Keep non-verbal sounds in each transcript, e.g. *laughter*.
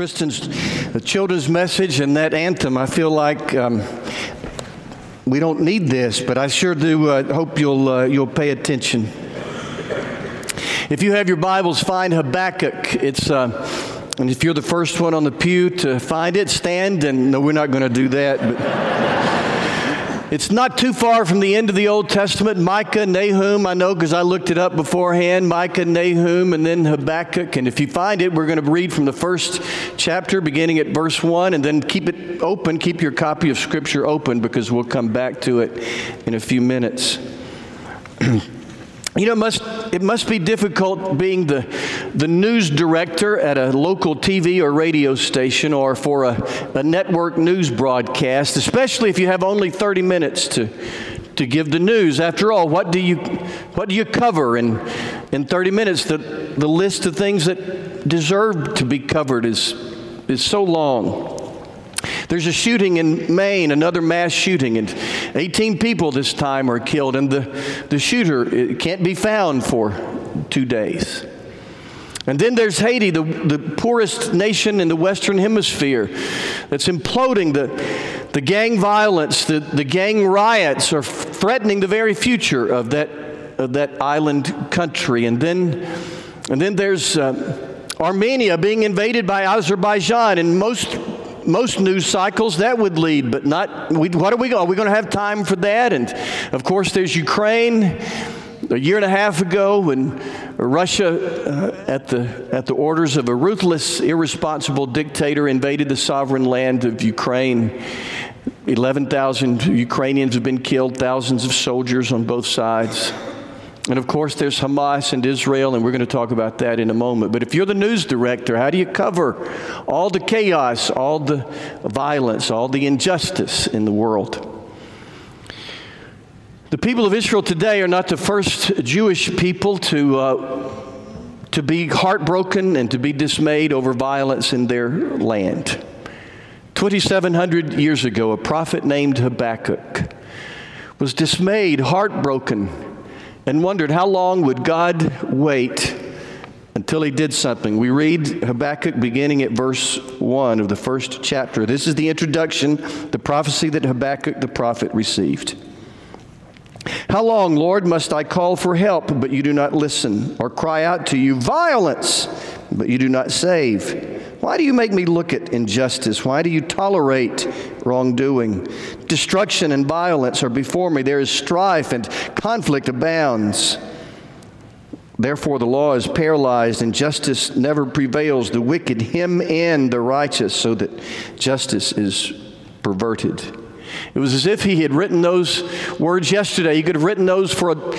Kristen's children's message and that anthem, I feel like um, we don't need this, but I sure do uh, hope you'll, uh, you'll pay attention. If you have your Bibles, find Habakkuk. It's, uh, and if you're the first one on the pew to find it, stand. And no, we're not going to do that. But it's not too far from the end of the Old Testament. Micah, Nahum, I know because I looked it up beforehand. Micah, Nahum, and then Habakkuk. And if you find it, we're going to read from the first chapter, beginning at verse 1, and then keep it open. Keep your copy of Scripture open because we'll come back to it in a few minutes. *clears throat* You know, it must, it must be difficult being the, the news director at a local TV or radio station or for a, a network news broadcast, especially if you have only 30 minutes to, to give the news. After all, what do you, what do you cover in, in 30 minutes? The, the list of things that deserve to be covered is, is so long. There's a shooting in Maine, another mass shooting, and 18 people this time are killed, and the, the shooter can't be found for two days. And then there's Haiti, the, the poorest nation in the Western Hemisphere, that's imploding. The, the gang violence, the, the gang riots are threatening the very future of that, of that island country. And then, and then there's uh, Armenia being invaded by Azerbaijan, and most most news cycles that would lead, but not. We, what are we going? Are we going to have time for that? And of course, there's Ukraine. A year and a half ago, when Russia, uh, at the at the orders of a ruthless, irresponsible dictator, invaded the sovereign land of Ukraine, 11,000 Ukrainians have been killed, thousands of soldiers on both sides. And of course, there's Hamas and Israel, and we're going to talk about that in a moment. But if you're the news director, how do you cover all the chaos, all the violence, all the injustice in the world? The people of Israel today are not the first Jewish people to, uh, to be heartbroken and to be dismayed over violence in their land. 2,700 years ago, a prophet named Habakkuk was dismayed, heartbroken and wondered how long would God wait until he did something. We read Habakkuk beginning at verse 1 of the first chapter. This is the introduction, the prophecy that Habakkuk the prophet received. How long, Lord, must I call for help, but you do not listen, or cry out to you, violence, but you do not save? Why do you make me look at injustice? Why do you tolerate wrongdoing? Destruction and violence are before me. There is strife and conflict abounds. Therefore, the law is paralyzed and justice never prevails. The wicked hem in the righteous so that justice is perverted. It was as if he had written those words yesterday. He could have written those for a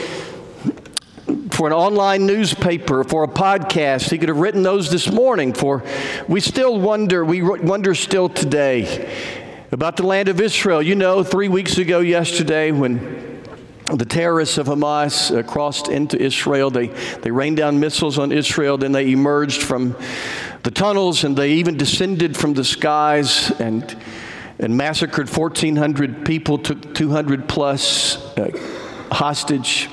for an online newspaper, for a podcast. He could have written those this morning for we still wonder, we wonder still today about the land of Israel. You know, 3 weeks ago yesterday when the terrorists of Hamas uh, crossed into Israel. They, they rained down missiles on Israel. Then they emerged from the tunnels and they even descended from the skies and, and massacred 1,400 people, took 200 plus uh, hostage.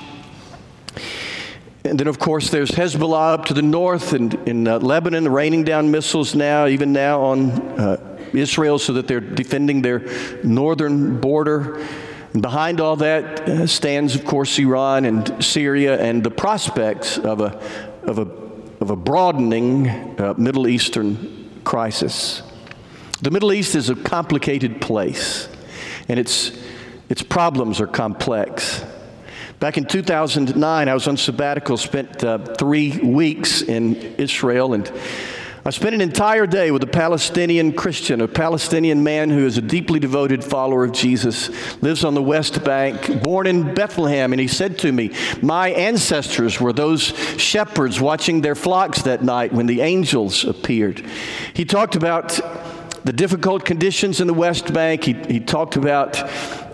And then, of course, there's Hezbollah up to the north and in uh, Lebanon, raining down missiles now, even now on uh, Israel, so that they're defending their northern border. And behind all that uh, stands, of course, Iran and Syria and the prospects of a, of a, of a broadening uh, Middle Eastern crisis. The Middle East is a complicated place, and its, its problems are complex. Back in 2009, I was on sabbatical, spent uh, three weeks in Israel, and I spent an entire day with a Palestinian Christian, a Palestinian man who is a deeply devoted follower of Jesus, lives on the West Bank, born in Bethlehem. And he said to me, My ancestors were those shepherds watching their flocks that night when the angels appeared. He talked about the difficult conditions in the West Bank. He, he talked about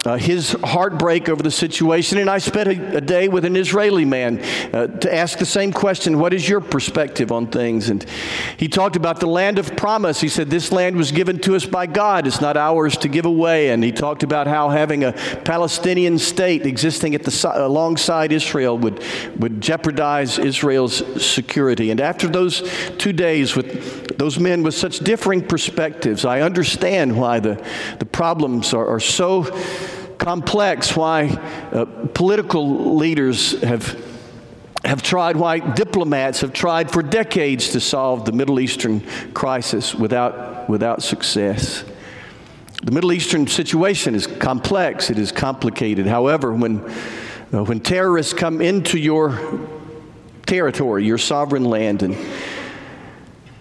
uh, his heartbreak over the situation. And I spent a, a day with an Israeli man uh, to ask the same question What is your perspective on things? And he talked about the land of promise. He said, This land was given to us by God, it's not ours to give away. And he talked about how having a Palestinian state existing at the, alongside Israel would, would jeopardize Israel's security. And after those two days with those men with such differing perspectives. I understand why the, the problems are, are so complex, why uh, political leaders have, have tried, why diplomats have tried for decades to solve the Middle Eastern crisis without, without success. The Middle Eastern situation is complex, it is complicated. However, when, uh, when terrorists come into your territory, your sovereign land, and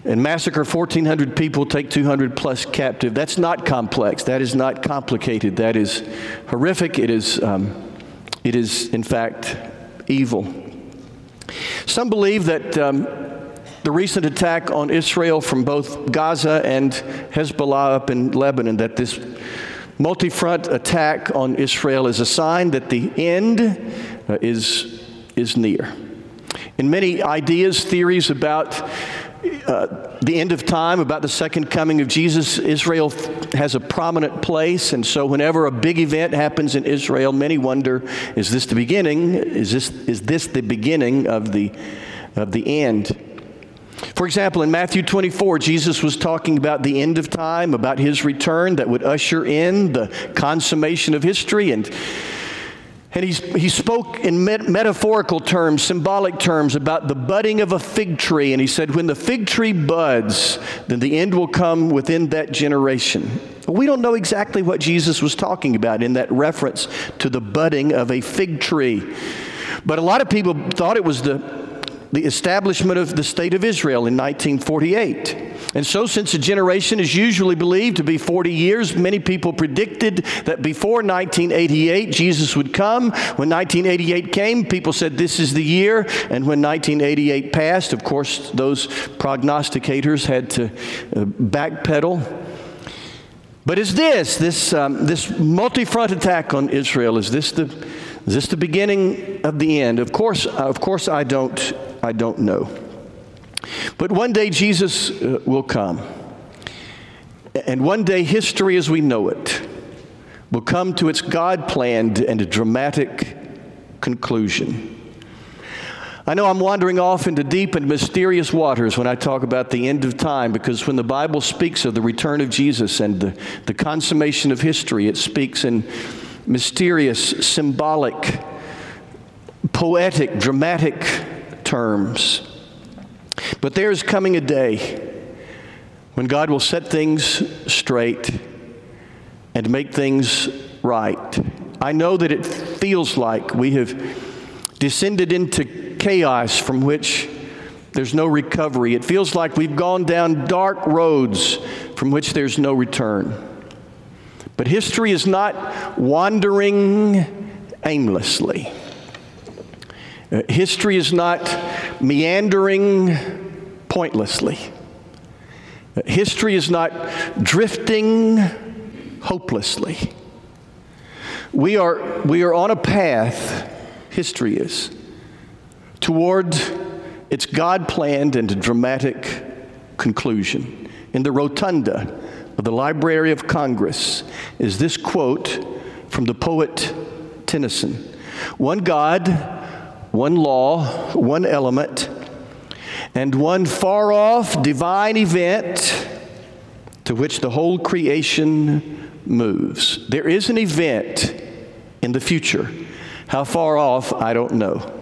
and massacre 1,400 people, take 200 plus captive. That's not complex. That is not complicated. That is horrific. It is, um, it is in fact, evil. Some believe that um, the recent attack on Israel from both Gaza and Hezbollah up in Lebanon, that this multi front attack on Israel is a sign that the end uh, is, is near. In many ideas, theories about uh, the end of time, about the second coming of Jesus, Israel has a prominent place. And so, whenever a big event happens in Israel, many wonder is this the beginning? Is this, is this the beginning of the, of the end? For example, in Matthew 24, Jesus was talking about the end of time, about his return that would usher in the consummation of history. And and he's, he spoke in met- metaphorical terms, symbolic terms about the budding of a fig tree. And he said, When the fig tree buds, then the end will come within that generation. We don't know exactly what Jesus was talking about in that reference to the budding of a fig tree. But a lot of people thought it was the the establishment of the state of Israel in 1948. And so, since a generation is usually believed to be 40 years, many people predicted that before 1988 Jesus would come. When 1988 came, people said this is the year. And when 1988 passed, of course, those prognosticators had to uh, backpedal. But is this, this, um, this multi front attack on Israel, is this, the, is this the beginning of the end? Of course, of course I don't I don't know. But one day Jesus uh, will come. And one day history as we know it will come to its God planned and dramatic conclusion. I know I'm wandering off into deep and mysterious waters when I talk about the end of time because when the Bible speaks of the return of Jesus and the, the consummation of history, it speaks in mysterious, symbolic, poetic, dramatic terms. But there is coming a day when God will set things straight and make things right. I know that it feels like we have descended into chaos from which there's no recovery. It feels like we've gone down dark roads from which there's no return. But history is not wandering aimlessly. Uh, history is not meandering pointlessly. Uh, history is not drifting hopelessly. We are, we are on a path, history is, toward its God planned and dramatic conclusion. In the rotunda of the Library of Congress is this quote from the poet Tennyson One God, one law, one element, and one far off divine event to which the whole creation moves. There is an event in the future. How far off, I don't know.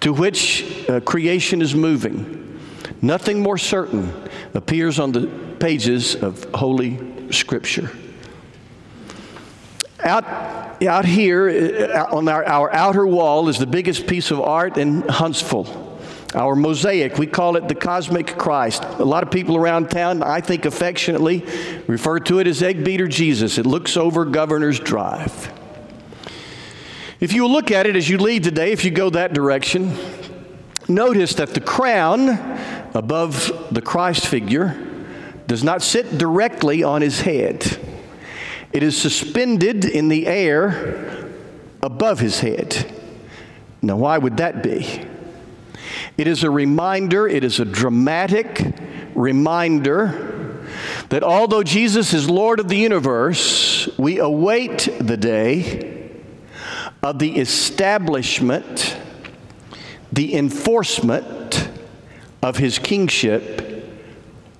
To which uh, creation is moving. Nothing more certain appears on the pages of Holy Scripture. Out out here uh, on our, our outer wall is the biggest piece of art in Huntsville. Our mosaic, we call it the cosmic Christ. A lot of people around town, I think affectionately, refer to it as Egg Beater Jesus. It looks over Governor's Drive. If you look at it as you leave today, if you go that direction, notice that the crown above the Christ figure does not sit directly on his head. It is suspended in the air above his head. Now, why would that be? It is a reminder, it is a dramatic reminder that although Jesus is Lord of the universe, we await the day of the establishment, the enforcement of his kingship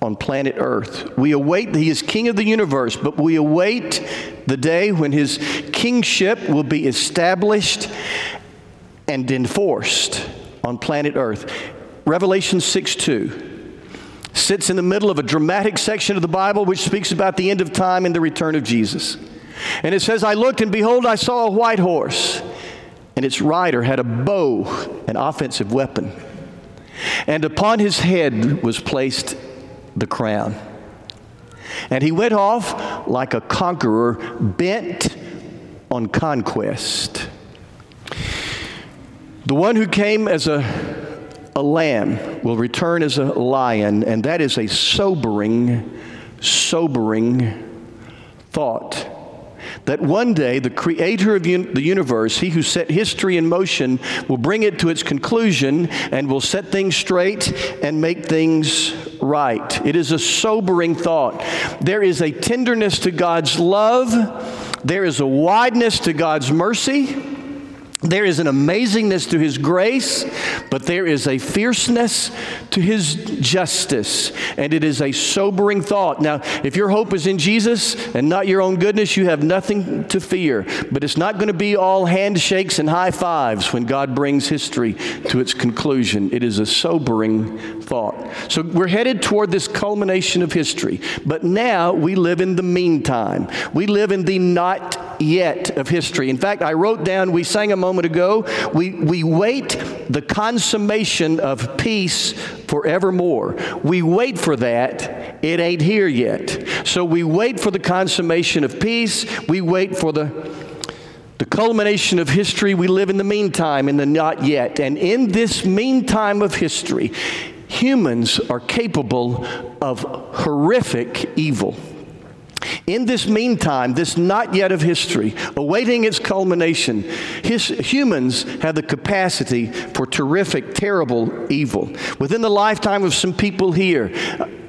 on planet Earth. We await, that He is King of the universe, but we await the day when His kingship will be established and enforced on planet Earth. Revelation 6 2 sits in the middle of a dramatic section of the Bible which speaks about the end of time and the return of Jesus. And it says, I looked and behold, I saw a white horse, and its rider had a bow, an offensive weapon. And upon his head was placed the crown. And he went off like a conqueror bent on conquest. The one who came as a a lamb will return as a lion, and that is a sobering, sobering thought. That one day the creator of un- the universe, he who set history in motion, will bring it to its conclusion and will set things straight and make things right. It is a sobering thought. There is a tenderness to God's love, there is a wideness to God's mercy. There is an amazingness to his grace, but there is a fierceness to his justice, and it is a sobering thought. Now, if your hope is in Jesus and not your own goodness, you have nothing to fear. But it's not going to be all handshakes and high fives when God brings history to its conclusion. It is a sobering thought. So we're headed toward this culmination of history, but now we live in the meantime. We live in the not yet of history. In fact, I wrote down, we sang a moment ago, we, we wait the consummation of peace forevermore. We wait for that. It ain't here yet. So we wait for the consummation of peace. We wait for the the culmination of history, we live in the meantime, in the not yet. And in this meantime of history, humans are capable of horrific evil. In this meantime, this not yet of history, awaiting its culmination, his, humans have the capacity for terrific, terrible evil. Within the lifetime of some people here,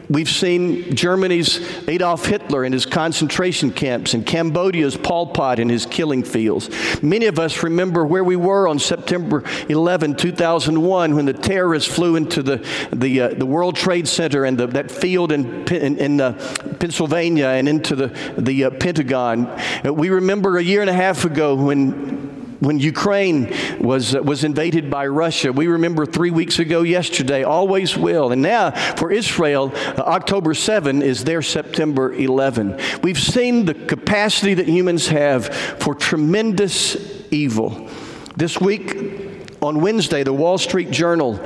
We've seen Germany's Adolf Hitler in his concentration camps and Cambodia's Pol Pot in his killing fields. Many of us remember where we were on September 11, 2001, when the terrorists flew into the, the, uh, the World Trade Center and the, that field in, in, in uh, Pennsylvania and into the, the uh, Pentagon. Uh, we remember a year and a half ago when when Ukraine was, uh, was invaded by Russia. We remember three weeks ago yesterday, always will. And now for Israel, uh, October 7 is their September 11. We've seen the capacity that humans have for tremendous evil. This week, on Wednesday, the Wall Street Journal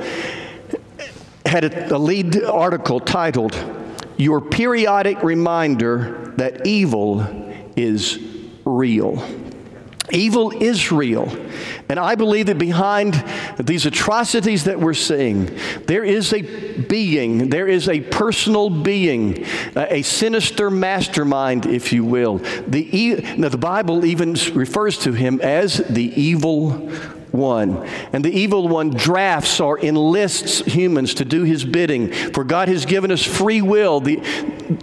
had a, a lead article titled, Your Periodic Reminder That Evil is Real. Evil is real. And I believe that behind these atrocities that we're seeing, there is a being, there is a personal being, a sinister mastermind, if you will. The, now, the Bible even refers to him as the evil one. And the evil one drafts or enlists humans to do his bidding. For God has given us free will, the,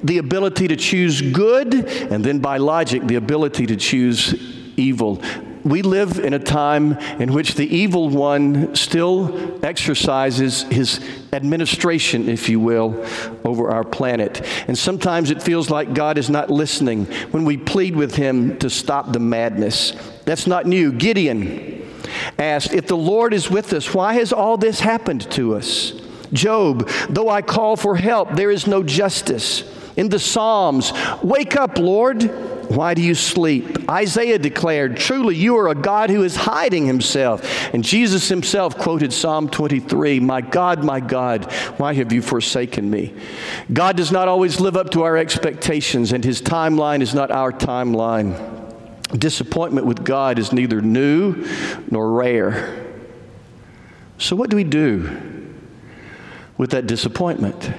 the ability to choose good, and then by logic, the ability to choose evil. We live in a time in which the evil one still exercises his administration, if you will, over our planet. And sometimes it feels like God is not listening when we plead with him to stop the madness. That's not new. Gideon asked, If the Lord is with us, why has all this happened to us? Job, though I call for help, there is no justice. In the Psalms, wake up, Lord. Why do you sleep? Isaiah declared, Truly, you are a God who is hiding himself. And Jesus himself quoted Psalm 23 My God, my God, why have you forsaken me? God does not always live up to our expectations, and his timeline is not our timeline. Disappointment with God is neither new nor rare. So, what do we do with that disappointment?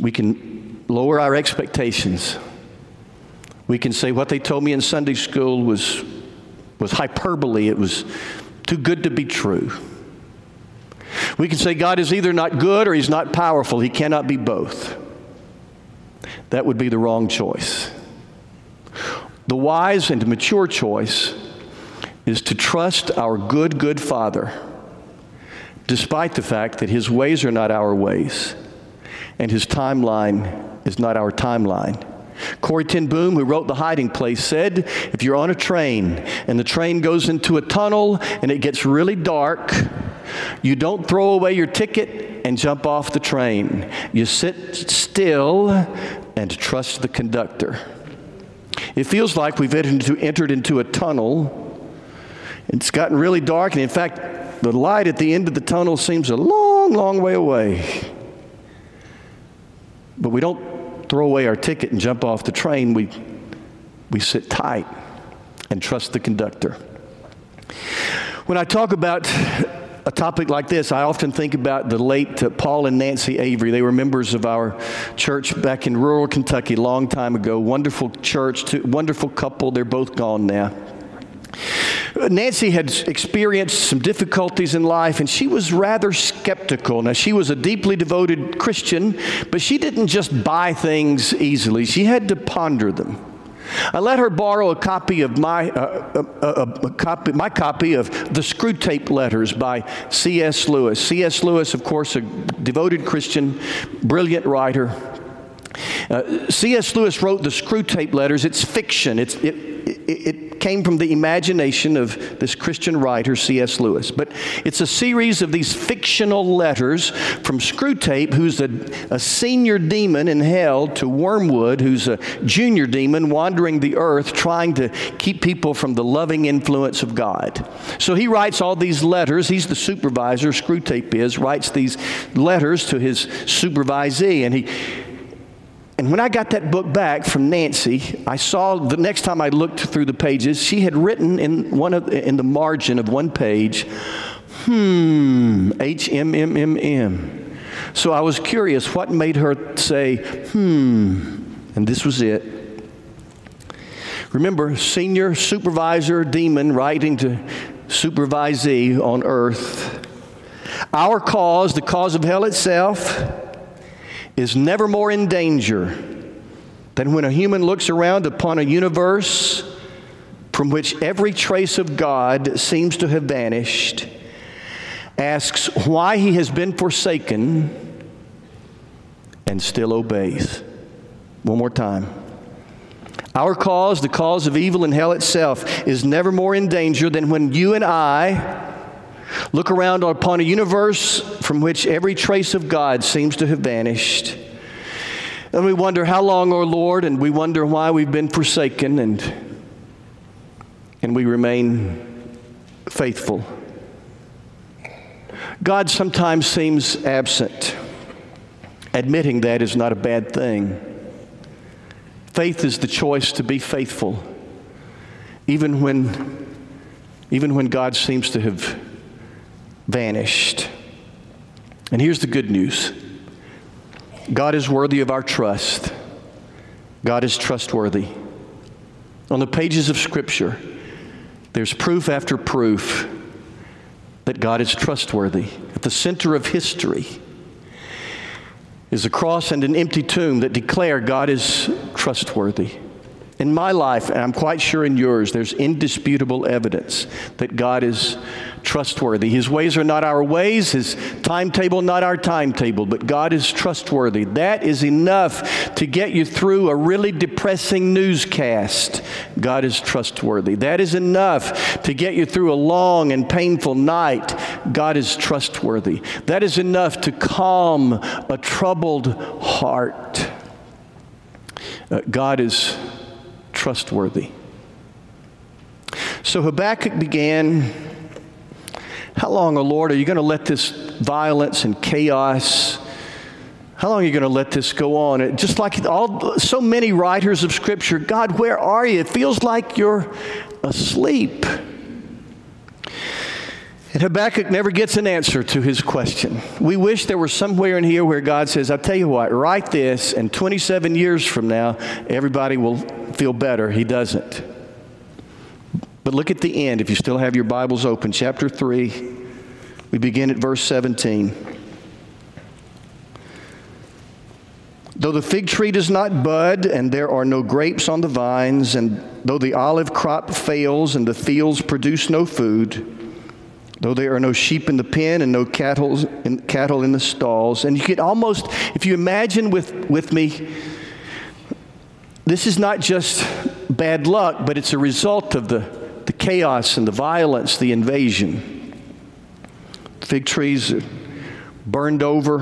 We can lower our expectations we can say what they told me in Sunday school was, was hyperbole, it was too good to be true. We can say God is either not good or he's not powerful. He cannot be both. That would be the wrong choice. The wise and mature choice is to trust our good, good Father, despite the fact that his ways are not our ways, and his timeline is not our timeline. Corrie ten Boom, who wrote The Hiding Place, said if you're on a train and the train goes into a tunnel and it gets really dark, you don't throw away your ticket and jump off the train. You sit still and trust the conductor. It feels like we've entered into a tunnel. It's gotten really dark, and in fact, the light at the end of the tunnel seems a long, long way away. But we don't throw away our ticket and jump off the train. We, we sit tight and trust the conductor. When I talk about a topic like this, I often think about the late uh, Paul and Nancy Avery. They were members of our church back in rural Kentucky a long time ago. Wonderful church, wonderful couple. They're both gone now. Nancy had experienced some difficulties in life and she was rather skeptical. Now, she was a deeply devoted Christian, but she didn't just buy things easily, she had to ponder them. I let her borrow a copy of my, uh, a, a, a copy, my copy of the Screwtape Letters by C.S. Lewis. C.S. Lewis, of course, a devoted Christian, brilliant writer. Uh, C.S. Lewis wrote the Screwtape Letters. It's fiction. It's, it, it, it came from the imagination of this Christian writer, C.S. Lewis. But it's a series of these fictional letters from Screwtape, who's a, a senior demon in hell, to Wormwood, who's a junior demon wandering the earth trying to keep people from the loving influence of God. So he writes all these letters. He's the supervisor, Screwtape is, writes these letters to his supervisee, and he and when I got that book back from Nancy, I saw the next time I looked through the pages, she had written in one of in the margin of one page, hmm, H M M M M. So I was curious what made her say, hmm, and this was it. Remember, senior supervisor demon writing to supervisee on earth. Our cause, the cause of hell itself, is never more in danger than when a human looks around upon a universe from which every trace of God seems to have vanished, asks why he has been forsaken, and still obeys. One more time. Our cause, the cause of evil and hell itself, is never more in danger than when you and I Look around upon a universe from which every trace of God seems to have vanished. And we wonder, how long, O oh Lord? And we wonder why we've been forsaken, and, and we remain faithful. God sometimes seems absent. Admitting that is not a bad thing. Faith is the choice to be faithful, even when, even when God seems to have vanished. And here's the good news God is worthy of our trust, God is trustworthy. On the pages of Scripture, there's proof after proof that God is trustworthy. At the center of history is a cross and an empty tomb that declare God is trustworthy. In my life, and I'm quite sure in yours, there's indisputable evidence that God is trustworthy. His ways are not our ways, His timetable not our timetable, but God is trustworthy. That is enough to get you through a really depressing newscast. God is trustworthy. That is enough to get you through a long and painful night. God is trustworthy. That is enough to calm a troubled heart. Uh, God is trustworthy. So Habakkuk began how long, O oh Lord, are you going to let this violence and chaos? How long are you going to let this go on? It, just like all, so many writers of Scripture, God, where are you? It feels like you're asleep. And Habakkuk never gets an answer to his question. We wish there was somewhere in here where God says, I'll tell you what, write this, and 27 years from now, everybody will feel better. He doesn't. But look at the end, if you still have your Bibles open, chapter 3. We begin at verse 17. Though the fig tree does not bud, and there are no grapes on the vines, and though the olive crop fails, and the fields produce no food, though there are no sheep in the pen and no cattle in, cattle in the stalls. And you can almost, if you imagine with, with me, this is not just bad luck, but it's a result of the, the chaos and the violence, the invasion. Fig trees are burned over,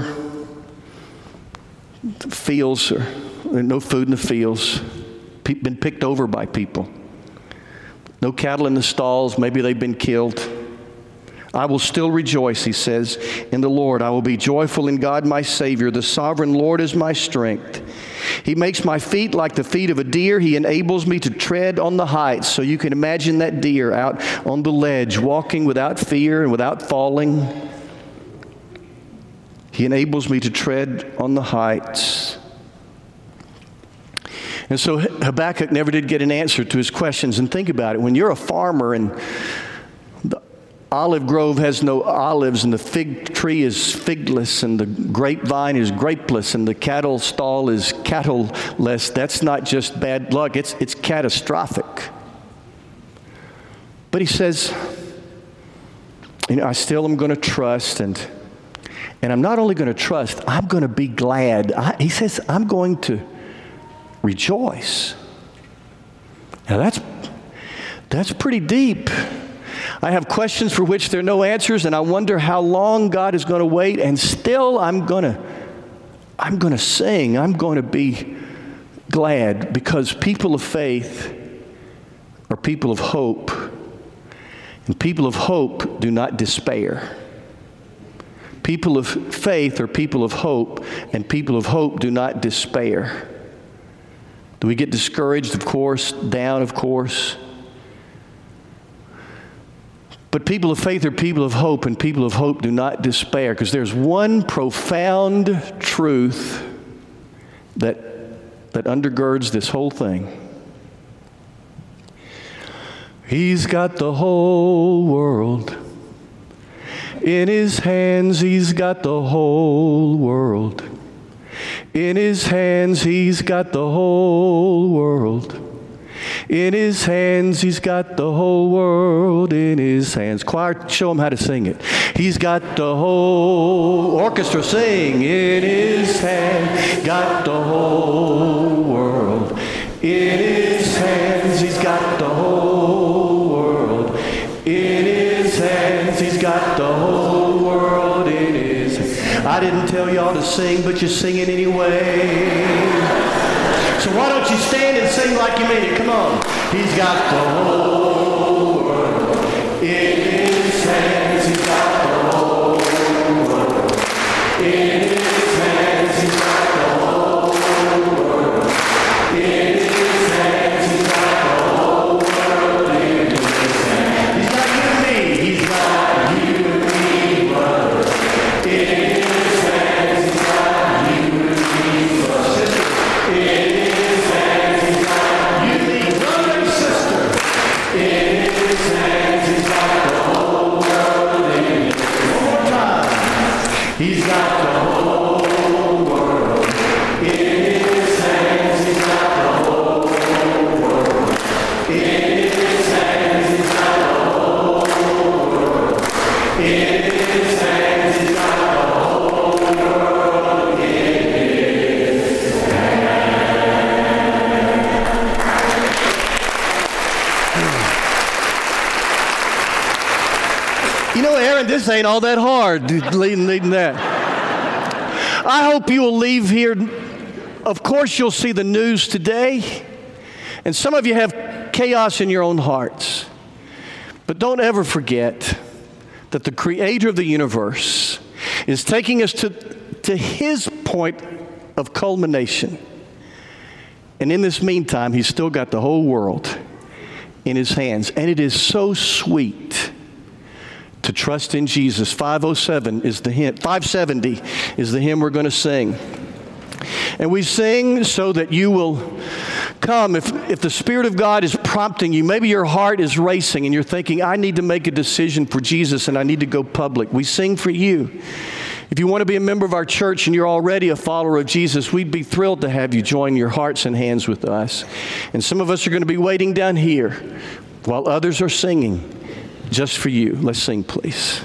the fields are no food in the fields, been picked over by people. No cattle in the stalls, maybe they've been killed. I will still rejoice, he says, in the Lord. I will be joyful in God my Savior. The sovereign Lord is my strength. He makes my feet like the feet of a deer. He enables me to tread on the heights. So you can imagine that deer out on the ledge, walking without fear and without falling. He enables me to tread on the heights. And so Habakkuk never did get an answer to his questions. And think about it when you're a farmer and olive grove has no olives, and the fig tree is figless, and the grapevine is grapeless, and the cattle stall is cattleless, that's not just bad luck, it's, it's catastrophic. But he says, you know, I still am going to trust and and I'm not only going to trust, I'm going to be glad. I, he says, I'm going to rejoice. Now that's, that's pretty deep. I have questions for which there are no answers, and I wonder how long God is going to wait, and still I'm going to, I'm going to sing. I'm going to be glad because people of faith are people of hope, and people of hope do not despair. People of faith are people of hope, and people of hope do not despair. Do we get discouraged? Of course. Down, of course. But people of faith are people of hope, and people of hope do not despair because there's one profound truth that, that undergirds this whole thing. He's got the whole world. In his hands, he's got the whole world. In his hands, he's got the whole world. In his hands, he's got the whole world in his hands. Choir, show him how to sing it. He's got the whole orchestra sing. In his hand, got the whole world. In his hands, he's got the whole world. In his hands, he's got the whole world in his hands. I didn't tell y'all to sing, but you're singing anyway. So why don't you stand and sing like you mean it? Come on. He's got the whole ain't all that hard, leading, leading that. I hope you will leave here. Of course, you'll see the news today, and some of you have chaos in your own hearts. But don't ever forget that the creator of the universe is taking us to, to his point of culmination. And in this meantime, he's still got the whole world in his hands. And it is so sweet to trust in Jesus. 507 is the hymn, 570 is the hymn we're going to sing. And we sing so that you will come. If, if the Spirit of God is prompting you, maybe your heart is racing and you're thinking, I need to make a decision for Jesus and I need to go public. We sing for you. If you want to be a member of our church and you're already a follower of Jesus, we'd be thrilled to have you join your hearts and hands with us. And some of us are going to be waiting down here while others are singing. Just for you. Let's sing, please.